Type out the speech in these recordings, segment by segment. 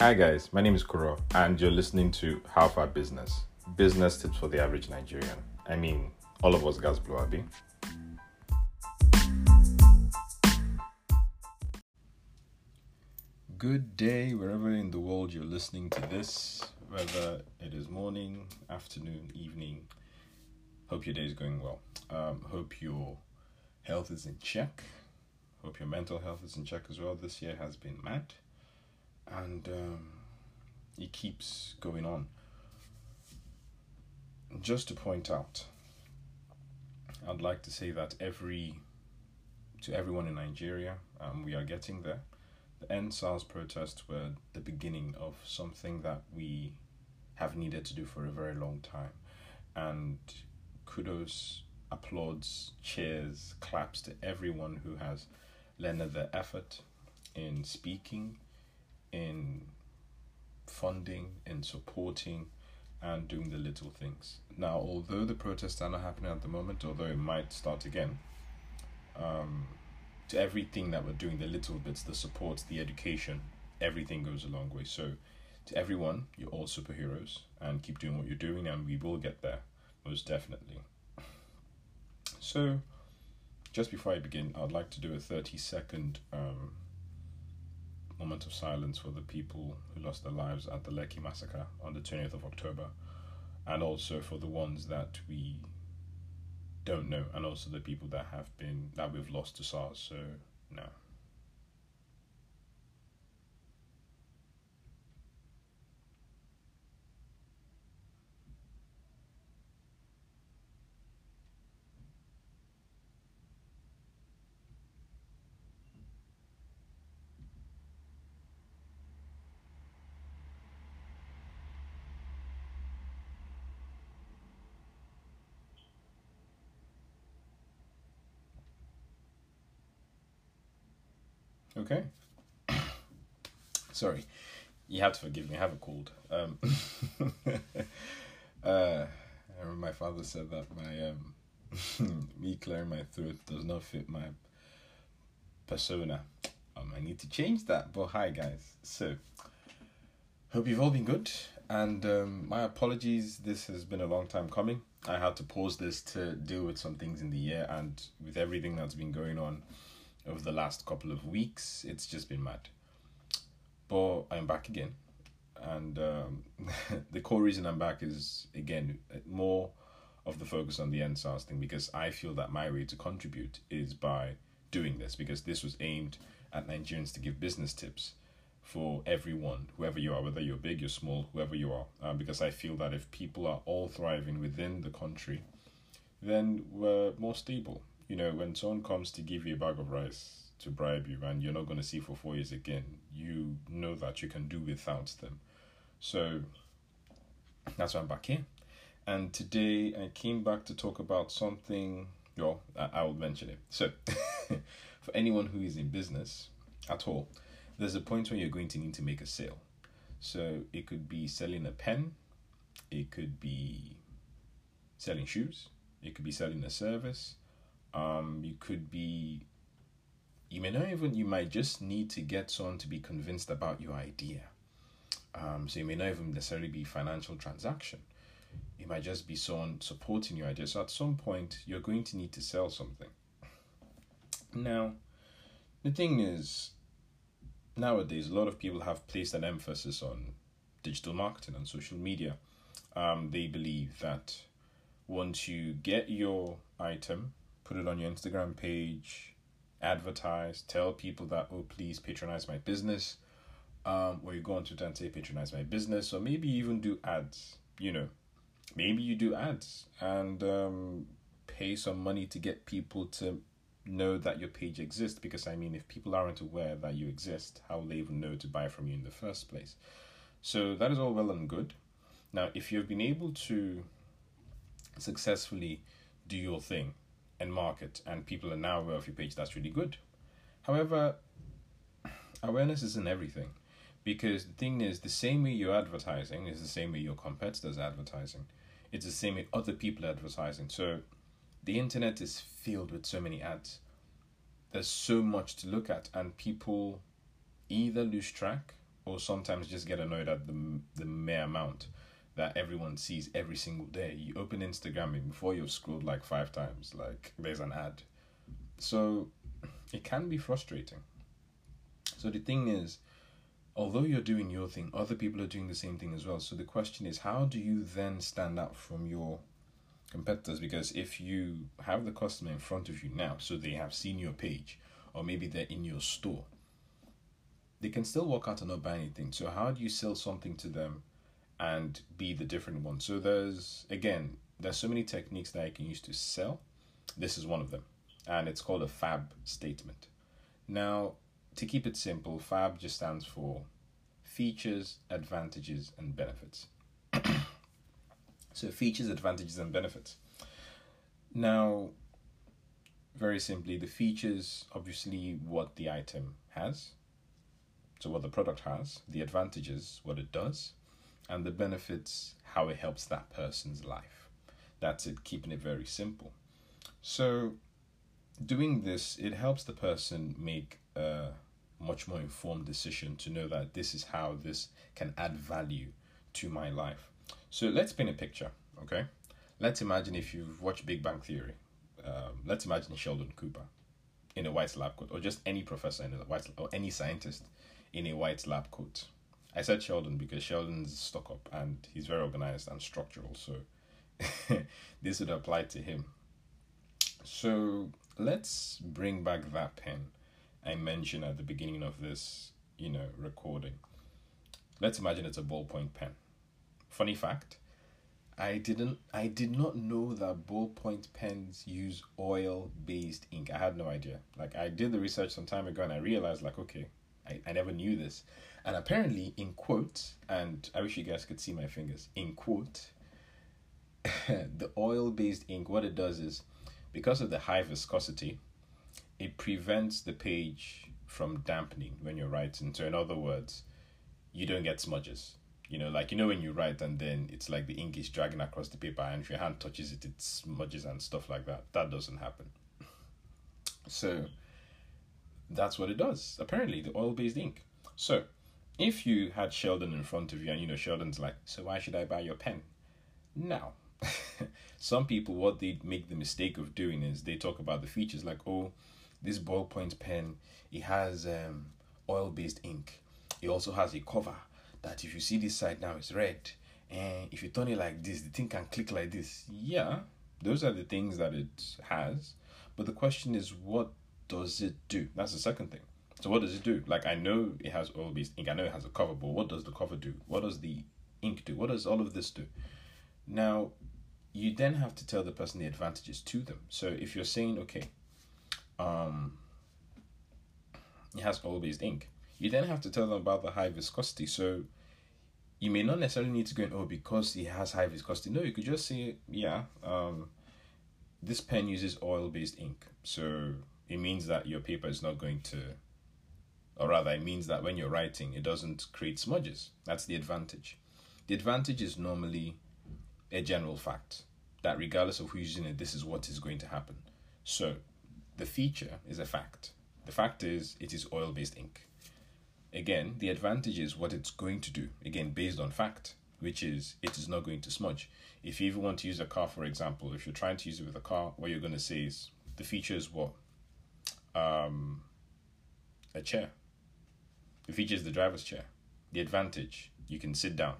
Hi guys, my name is Kuro and you're listening to How Far Business. Business tips for the average Nigerian. I mean, all of us guys blow Abby. Good day wherever in the world you're listening to this, whether it is morning, afternoon, evening. Hope your day is going well. Um, hope your health is in check. Hope your mental health is in check as well. This year has been mad and um, it keeps going on. Just to point out, I'd like to say that every to everyone in Nigeria, um, we are getting there. The end SARS protests were the beginning of something that we have needed to do for a very long time, and kudos, applauds, cheers, claps to everyone who has lended their effort in speaking, in funding, in supporting, and doing the little things. Now, although the protests are not happening at the moment, although it might start again, um, to everything that we're doing, the little bits, the support, the education, everything goes a long way. So, to everyone, you're all superheroes and keep doing what you're doing, and we will get there, most definitely. So, just before I begin, I'd like to do a 30 second um, moment of silence for the people who lost their lives at the Lekki massacre on the 20th of October, and also for the ones that we don't know, and also the people that have been that we've lost to SARS. So, no. Okay. Sorry, you have to forgive me. I have a cold. Um, uh, I remember my father said that my um, me clearing my throat does not fit my persona. Um, I need to change that. But hi, guys. So, hope you've all been good. And um, my apologies. This has been a long time coming. I had to pause this to deal with some things in the year, and with everything that's been going on over the last couple of weeks. It's just been mad. But I'm back again. And um, the core reason I'm back is, again, more of the focus on the EndSARS thing because I feel that my way to contribute is by doing this because this was aimed at Nigerians to give business tips for everyone, whoever you are, whether you're big, you're small, whoever you are. Um, because I feel that if people are all thriving within the country, then we're more stable you know, when someone comes to give you a bag of rice to bribe you and you're not going to see for four years again, you know that you can do without them. So that's why I'm back here. And today I came back to talk about something, well, I, will mention it. So, for anyone who is in business at all, there's a point where you're going to need to make a sale. So, it could be selling a pen, it could be selling shoes, it could be selling a service, um, you could be, you may not even, you might just need to get someone to be convinced about your idea. Um, so you may not even necessarily be financial transaction. It might just be someone supporting your idea. So at some point, you're going to need to sell something. Now, the thing is, nowadays, a lot of people have placed an emphasis on digital marketing and social media. Um, they believe that once you get your item put it on your Instagram page, advertise, tell people that, oh, please patronize my business. Um, or you go on Twitter and say, patronize my business, or maybe even do ads, you know. Maybe you do ads and um, pay some money to get people to know that your page exists. Because, I mean, if people aren't aware that you exist, how will they even know to buy from you in the first place? So, that is all well and good. Now, if you've been able to successfully do your thing, and market, and people are now aware of your page, that's really good. However, awareness isn't everything because the thing is, the same way you're advertising is the same way your competitors advertising. It's the same way other people advertising. So the internet is filled with so many ads. There's so much to look at, and people either lose track or sometimes just get annoyed at the the mere amount that everyone sees every single day. You open Instagram and before you've scrolled like five times, like there's an ad. So it can be frustrating. So the thing is, although you're doing your thing, other people are doing the same thing as well. So the question is, how do you then stand out from your competitors? Because if you have the customer in front of you now, so they have seen your page, or maybe they're in your store, they can still walk out and not buy anything. So how do you sell something to them and be the different one? So there's again, there's so many techniques that I can use to sell. This is one of them, and it's called a FAB statement. Now, to keep it simple, FAB just stands for features, advantages, and benefits. so features, advantages, and benefits. Now, very simply, the features obviously what the item has so, what the product has, the advantages, what it does, and the benefits, how it helps that person's life. That's it, keeping it very simple. So, doing this, it helps the person make a much more informed decision to know that this is how this can add value to my life. So, let's paint a picture, okay? Let's imagine if you've watched Big Bang Theory, um, let's imagine Sheldon Cooper in a white lab coat, or just any professor in a white, or any scientist in a white lab coat. I said Sheldon because Sheldon's stuck up and he's very organized and structural, so this would apply to him. So let's bring back that pen I mentioned at the beginning of this, you know, recording. Let's imagine it's a ballpoint pen. Funny fact, I didn't I did not know that ballpoint pens use oil based ink. I had no idea. Like I did the research some time ago and I realized like okay, I, I never knew this. And apparently, in quote, and I wish you guys could see my fingers, in quote, the oil based ink, what it does is because of the high viscosity, it prevents the page from dampening when you're writing. So, in other words, you don't get smudges. You know, like you know when you write and then it's like the ink is dragging across the paper, and if your hand touches it, it smudges and stuff like that. That doesn't happen. So, that's what it does, apparently, the oil based ink. So, if you had Sheldon in front of you and you know Sheldon's like, so why should I buy your pen? Now, some people, what they make the mistake of doing is they talk about the features like, oh, this ballpoint pen, it has um, oil based ink. It also has a cover that if you see this side now, it's red. And if you turn it like this, the thing can click like this. Yeah, those are the things that it has. But the question is, what does it do? That's the second thing. So what does it do? Like I know it has oil based ink. I know it has a cover, but what does the cover do? What does the ink do? What does all of this do? Now, you then have to tell the person the advantages to them. So if you're saying, okay, um, it has oil based ink, you then have to tell them about the high viscosity. So you may not necessarily need to go in, oh, because it has high viscosity. No, you could just say, yeah, um, this pen uses oil based ink. So it means that your paper is not going to, or rather, it means that when you're writing, it doesn't create smudges. That's the advantage. The advantage is normally a general fact that regardless of who's using it, this is what is going to happen. So the feature is a fact. The fact is it is oil based ink. Again, the advantage is what it's going to do, again, based on fact, which is it is not going to smudge. If you even want to use a car, for example, if you're trying to use it with a car, what you're going to say is the feature is what um, a chair. It features the driver's chair. The advantage, you can sit down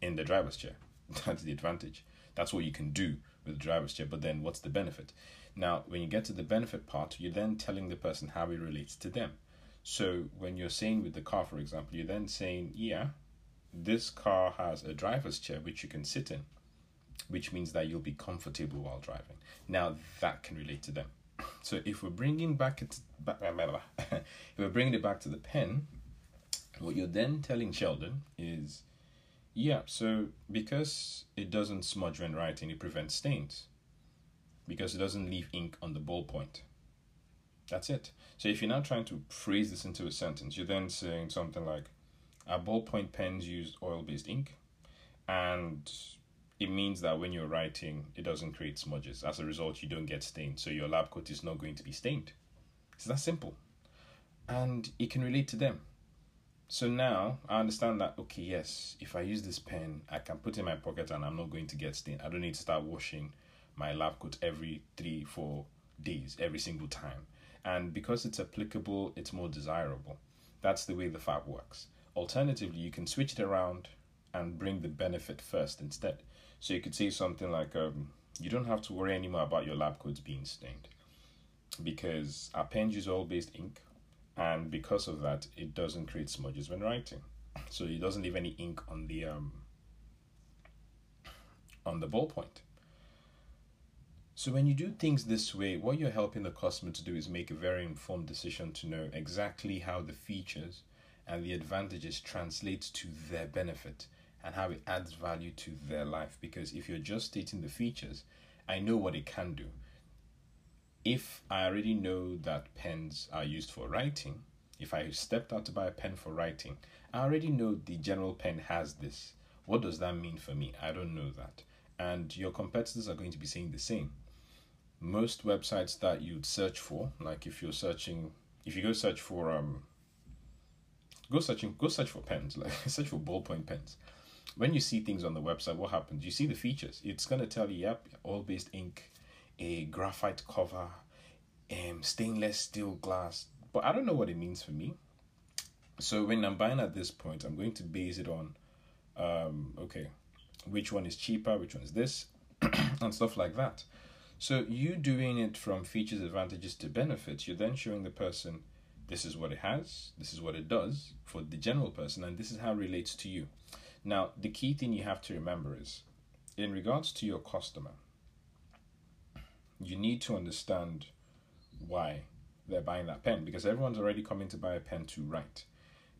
in the driver's chair. That's the advantage. That's what you can do with the driver's chair. But then what's the benefit? Now, when you get to the benefit part, you're then telling the person how it relates to them. So when you're saying with the car, for example, you're then saying, yeah, this car has a driver's chair which you can sit in, which means that you'll be comfortable while driving. Now that can relate to them. So if we're bringing back it back, if we're bringing it back to the pen, what you're then telling Sheldon is, yeah. So because it doesn't smudge when writing, it prevents stains. Because it doesn't leave ink on the ballpoint. That's it. So if you're now trying to phrase this into a sentence, you're then saying something like, "Our ballpoint pens use oil-based ink, and it means that when you're writing, it doesn't create smudges. As a result, you don't get stained. So your lab coat is not going to be stained. It's that simple. And it can relate to them. So now I understand that okay, yes, if I use this pen, I can put in my pocket and I'm not going to get stained. I don't need to start washing my lab coat every three, four days, every single time. And because it's applicable, it's more desirable. That's the way the fab works. Alternatively, you can switch it around and bring the benefit first instead. So you could say something like, um, you don't have to worry anymore about your lab coats being stained because our pens use oil based ink, and because of that, it doesn't create smudges when writing. So it doesn't leave any ink on the um, on the ballpoint. So when you do things this way, what you're helping the customer to do is make a very informed decision to know exactly how the features and the advantages translate to their benefit and how it adds value to their life. Because if you're just stating the features, I know what it can do. If I already know that pens are used for writing, if I stepped out to buy a pen for writing, I already know the general pen has this. What does that mean for me? I don't know that. And your competitors are going to be saying the same most websites that you'd search for, like if you're searching, if you go search for um, go searching, go search for pens, like search for ballpoint pens. When you see things on the website, what happens? You see the features. It's gonna tell you, yep, oil based ink, a graphite cover, um, stainless steel glass. But I don't know what it means for me. So when I'm buying at this point, I'm going to base it on, um, okay, which one is cheaper, which one is this, and stuff like that. So you doing it from features, advantages to benefits, you're then showing the person this is what it has, this is what it does for the general person, and this is how it relates to you. Now, the key thing you have to remember is in regards to your customer, you need to understand why they're buying that pen because everyone's already coming to buy a pen to write.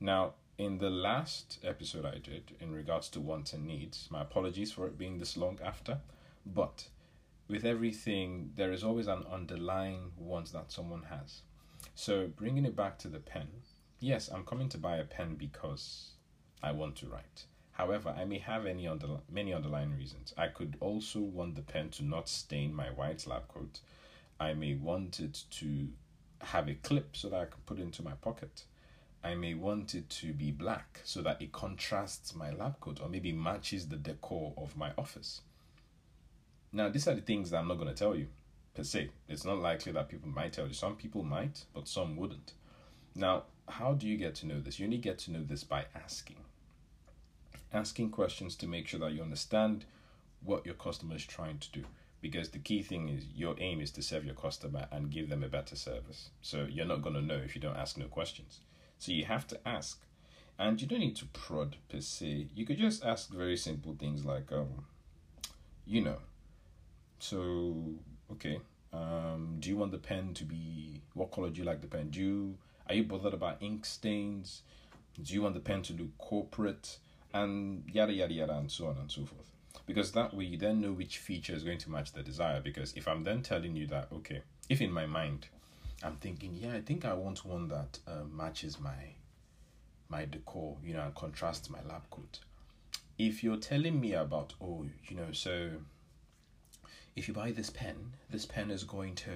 Now, in the last episode I did in regards to wants and needs, my apologies for it being this long after, but with everything, there is always an underlying want that someone has. So, bringing it back to the pen, yes, I'm coming to buy a pen because I want to write. However, I may have any under, many underlying reasons. I could also want the pen to not stain my white lab coat. I may want it to have a clip so that I can put it into my pocket. I may want it to be black so that it contrasts my lab coat or maybe matches the decor of my office. Now, these are the things that I'm not going to tell you per se. It's not likely that people might tell you. Some people might, but some wouldn't. Now, how do you get to know this? You only get to know this by asking. Asking questions to make sure that you understand what your customer is trying to do. Because the key thing is your aim is to serve your customer and give them a better service. So you're not going to know if you don't ask no questions. So you have to ask. And you don't need to prod per se. You could just ask very simple things like, um, you know, so, okay. Um, do you want the pen to be what color do you like the pen? Do you are you bothered about ink stains? Do you want the pen to look corporate? And yada yada yada and so on and so forth. Because that way you then know which feature is going to match the desire. Because if I'm then telling you that, okay, if in my mind I'm thinking, yeah, I think I want one that uh, matches my my decor, you know, and contrasts my lab coat. If you're telling me about, oh, you know, so if you buy this pen, this pen is going to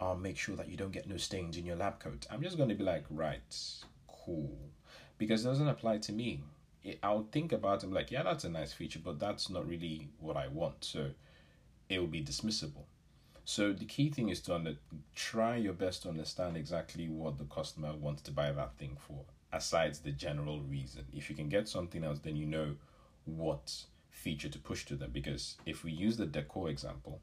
uh, make sure that you don't get no stains in your lab coat. I'm just going to be like, right, cool. Because it doesn't apply to me. I'll think about it, like, yeah, that's a nice feature, but that's not really what I want. So it will be dismissible. So the key thing is to under, try your best to understand exactly what the customer wants to buy that thing for, aside the general reason. If you can get something else, then you know what feature to push to them because if we use the decor example,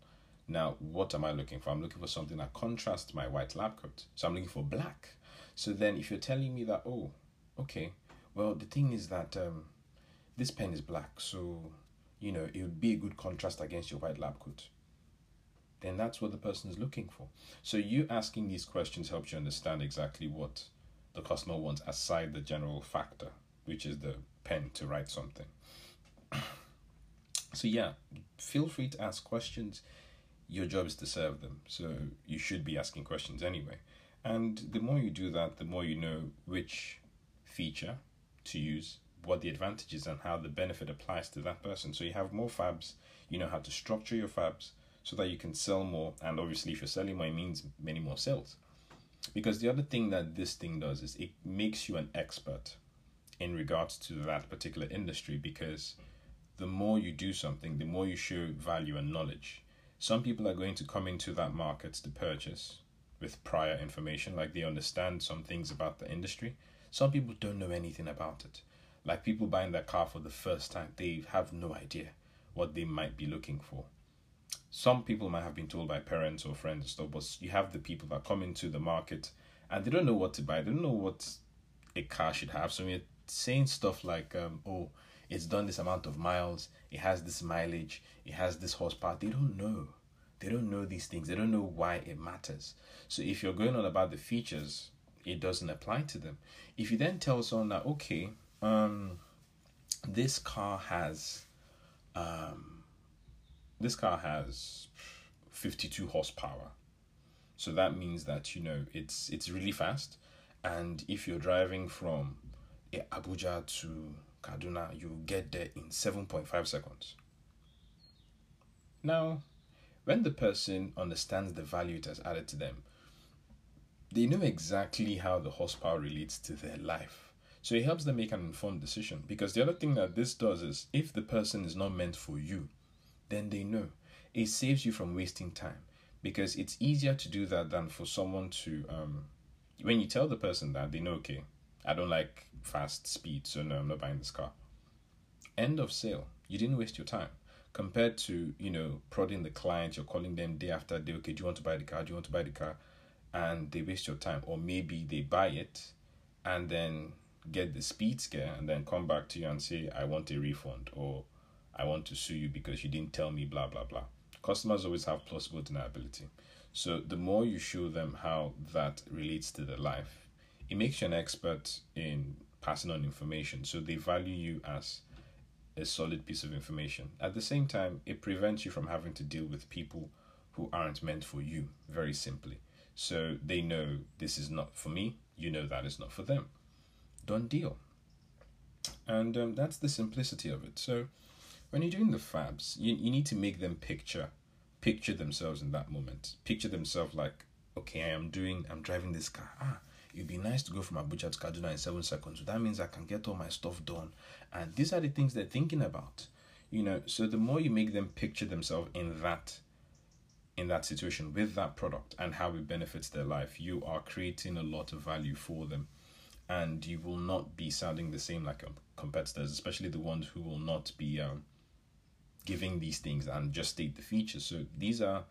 now what am I looking for? I'm looking for something that contrasts my white lab coat. So I'm looking for black. So then if you're telling me that, oh, okay, well the thing is that um, this pen is black, so you know it would be a good contrast against your white lab coat. Then that's what the person is looking for. So you asking these questions helps you understand exactly what the customer wants aside the general factor, which is the pen to write something. So yeah, feel free to ask questions. Your job is to serve them, so you should be asking questions anyway. And the more you do that, the more you know which feature to use, what the advantages and how the benefit applies to that person. So you have more fabs, you know how to structure your fabs so that you can sell more. And obviously, if you're selling more, it means many more sales. Because the other thing that this thing does is it makes you an expert in regards to that particular industry because the more you do something, the more you show value and knowledge. Some people are going to come into that market to purchase with prior information, like they understand some things about the industry. Some people don't know anything about it. Like people buying their car for the first time, they have no idea what they might be looking for. Some people might have been told by parents or friends and stuff, but you have the people that come into the market and they don't know what to buy. They don't know what a car should have. So we're saying stuff like, um, oh, it's done this amount of miles, it has this mileage, it has this horsepower. They don't know. They don't know these things. They don't know why it matters. So if you're going on about the features, it doesn't apply to them. If you then tell someone that, okay, um, this car has, um, this car has 52 horsepower. So that means that, you know, it's, it's really fast. And if you're driving from Abuja to Kaduna, you get there in 7.5 seconds. Now, when the person understands the value it has added to them, they know exactly how the horsepower relates to their life. So it helps them make an informed decision. Because the other thing that this does is if the person is not meant for you, then they know. It saves you from wasting time. Because it's easier to do that than for someone to um when you tell the person that they know, okay, I don't like fast speed, so no, I'm not buying this car. End of sale. You didn't waste your time compared to you know prodding the client you're calling them day after day okay do you want to buy the car do you want to buy the car and they waste your time or maybe they buy it and then get the speed scare and then come back to you and say i want a refund or i want to sue you because you didn't tell me blah blah blah customers always have plausible deniability so the more you show them how that relates to their life it makes you an expert in passing on information so they value you as a solid piece of information. At the same time, it prevents you from having to deal with people who aren't meant for you, very simply. So they know this is not for me, you know that is not for them. Done deal. And um, that's the simplicity of it. So when you're doing the fabs, you, you need to make them picture picture themselves in that moment. Picture themselves like, okay, I am doing I'm driving this car. Ah, it'd be nice to go from Abuja to Kaduna in seven seconds. That means I can get all my stuff done. And these are the things they're thinking about. You know, so the more you make them picture themselves in that in that situation with that product and how it benefits their life, you are creating a lot of value for them. And you will not be sounding the same like competitors, especially the ones who will not be um, giving these things and just state the features. So these are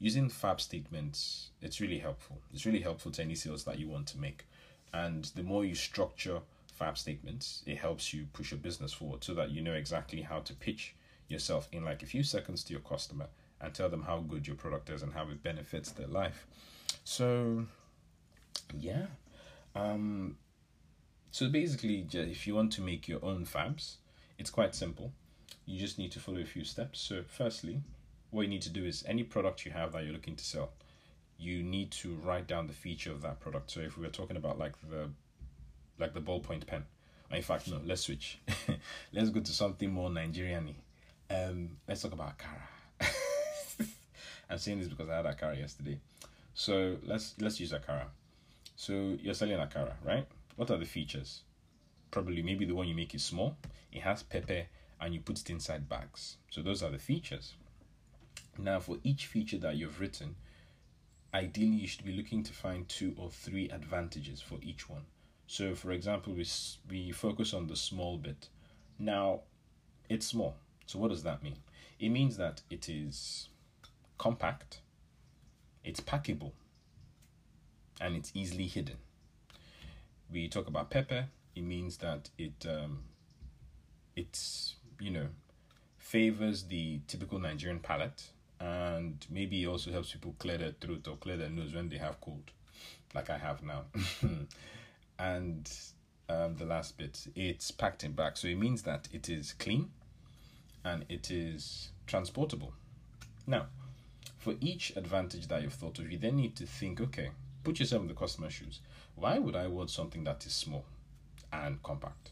using fab statements it's really helpful it's really helpful to any sales that you want to make and the more you structure fab statements it helps you push your business forward so that you know exactly how to pitch yourself in like a few seconds to your customer and tell them how good your product is and how it benefits their life so yeah um so basically if you want to make your own fabs it's quite simple you just need to follow a few steps so firstly what you need to do is any product you have that you're looking to sell, you need to write down the feature of that product. So if we were talking about like the like the ballpoint pen, in fact no, let's switch. let's go to something more Nigerian. Um, let's talk about Akara. I'm saying this because I had Akara yesterday. So let's let's use Akara. So you're selling Akara, right? What are the features? Probably maybe the one you make is small. It has pepper and you put it inside bags. So those are the features. Now, for each feature that you've written, ideally you should be looking to find two or three advantages for each one. So, for example, we, we focus on the small bit. Now, it's small. So, what does that mean? It means that it is compact, it's packable, and it's easily hidden. We talk about pepper, it means that it um, it's you know favors the typical Nigerian palate and maybe it also helps people clear their throat or clear their nose when they have cold, like I have now. and um, the last bit, it's packed in back, so it means that it is clean and it is transportable. Now, for each advantage that you've thought of, you then need to think, okay, put yourself in the customer's shoes. Why would I want something that is small and compact?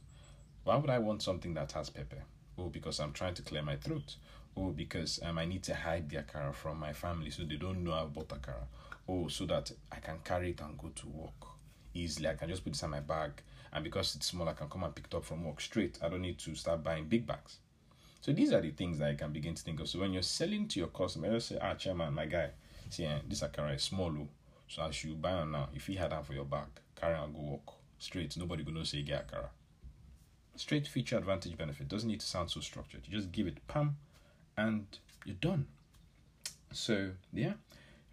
Why would I want something that has pepper? Oh, because I'm trying to clear my throat oh because um, i need to hide the akara from my family so they don't know i bought akara oh so that i can carry it and go to work easily. I can just put this in my bag, and because it's small, I can come and pick it up from work straight. I don't need to start buying big bags. So these are the things that I can begin to think of. So when you're selling to your customer, just say, ah, chairman, my guy, see, eh, this akara is small, so I should buy on now. If you had that for your bag, carry and go walk straight. Nobody gonna say get akara. Straight feature advantage benefit doesn't need to sound so structured. You just give it pam, and you're done. So yeah,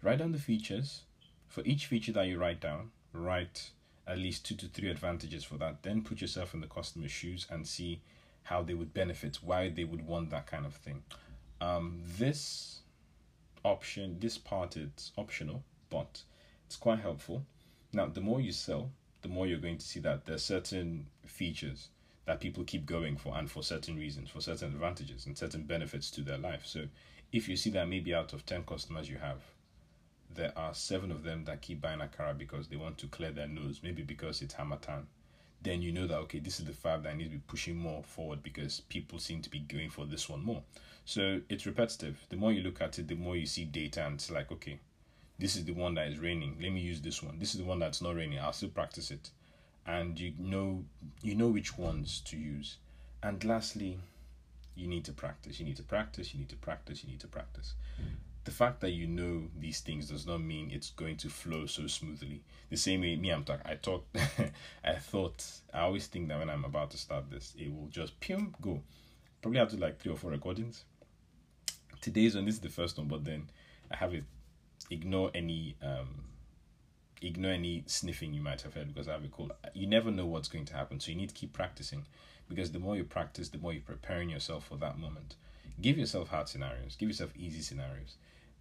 write down the features. For each feature that you write down, write at least two to three advantages for that. Then put yourself in the customer's shoes and see how they would benefit, why they would want that kind of thing. Um, this option, this part, it's optional, but it's quite helpful. Now, the more you sell, the more you're going to see that there's certain features that people keep going for and for certain reasons, for certain advantages and certain benefits to their life. So if you see that maybe out of 10 customers you have, there are seven of them that keep buying Akara because they want to clear their nose, maybe because it's Harmattan then you know that okay, this is the five that I need to be pushing more forward because people seem to be going for this one more. So it's repetitive. The more you look at it, the more you see data, and it's like okay, this is the one that is raining. Let me use this one. This is the one that's not raining. I'll still practice it, and you know you know which ones to use. And lastly, you need to practice. You need to practice. You need to practice. You need to practice. Mm the fact that you know these things does not mean it's going to flow so smoothly. The same way me, I'm talking. I thought, I thought, I always think that when I'm about to start this, it will just pum go. Probably have to like three or four recordings. Today's one, this is the first one, but then I have it. Ignore any um, ignore any sniffing you might have heard because I have a cold. You never know what's going to happen, so you need to keep practicing because the more you practice, the more you're preparing yourself for that moment. Give yourself hard scenarios. Give yourself easy scenarios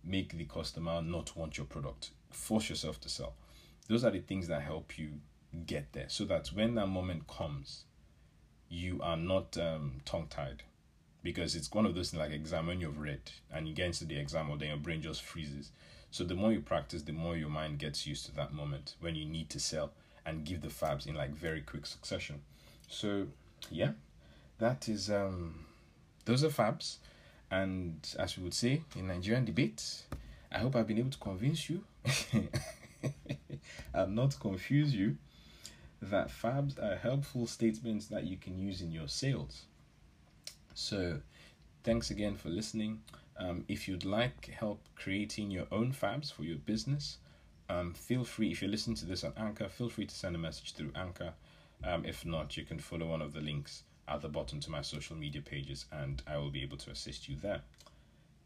make the customer not want your product. Force yourself to sell. Those are the things that help you get there so that when that moment comes, you are not um, tongue tied. Because it's one of those things like exam when you've read and you get into the exam or then your brain just freezes. So the more you practice, the more your mind gets used to that moment when you need to sell and give the fabs in like very quick succession. So yeah, that is um those are fabs. And as we would say in Nigerian debates, I hope I've been able to convince you and not confuse you that fabs are helpful statements that you can use in your sales. So, thanks again for listening. Um, if you'd like help creating your own fabs for your business, um, feel free, if you listen to this on Anchor, feel free to send a message through Anchor. Um, if not, you can follow one of the links at the bottom to my social media pages and I will be able to assist you there.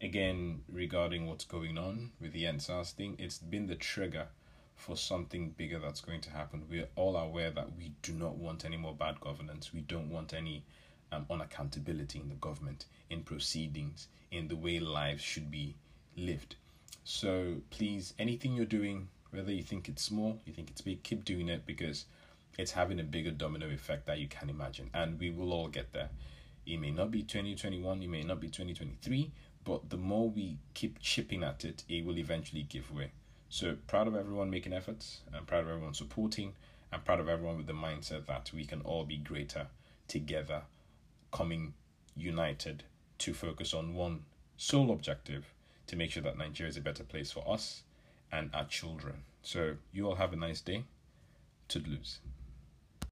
Again, regarding what's going on with the EndSARS thing, it's been the trigger for something bigger that's going to happen. We're all aware that we do not want any more bad governance. We don't want any um, unaccountability in the government, in proceedings, in the way lives should be lived. So please, anything you're doing, whether you think it's small, you think it's big, keep doing it because it's having a bigger domino effect that you can imagine. And we will all get there. It may not be 2021, it may not be 2023, but the more we keep chipping at it, it will eventually give way. So proud of everyone making efforts, and proud of everyone supporting, and proud of everyone with the mindset that we can all be greater together, coming united to focus on one sole objective to make sure that Nigeria is a better place for us and our children. So you all have a nice day. Toodaloos.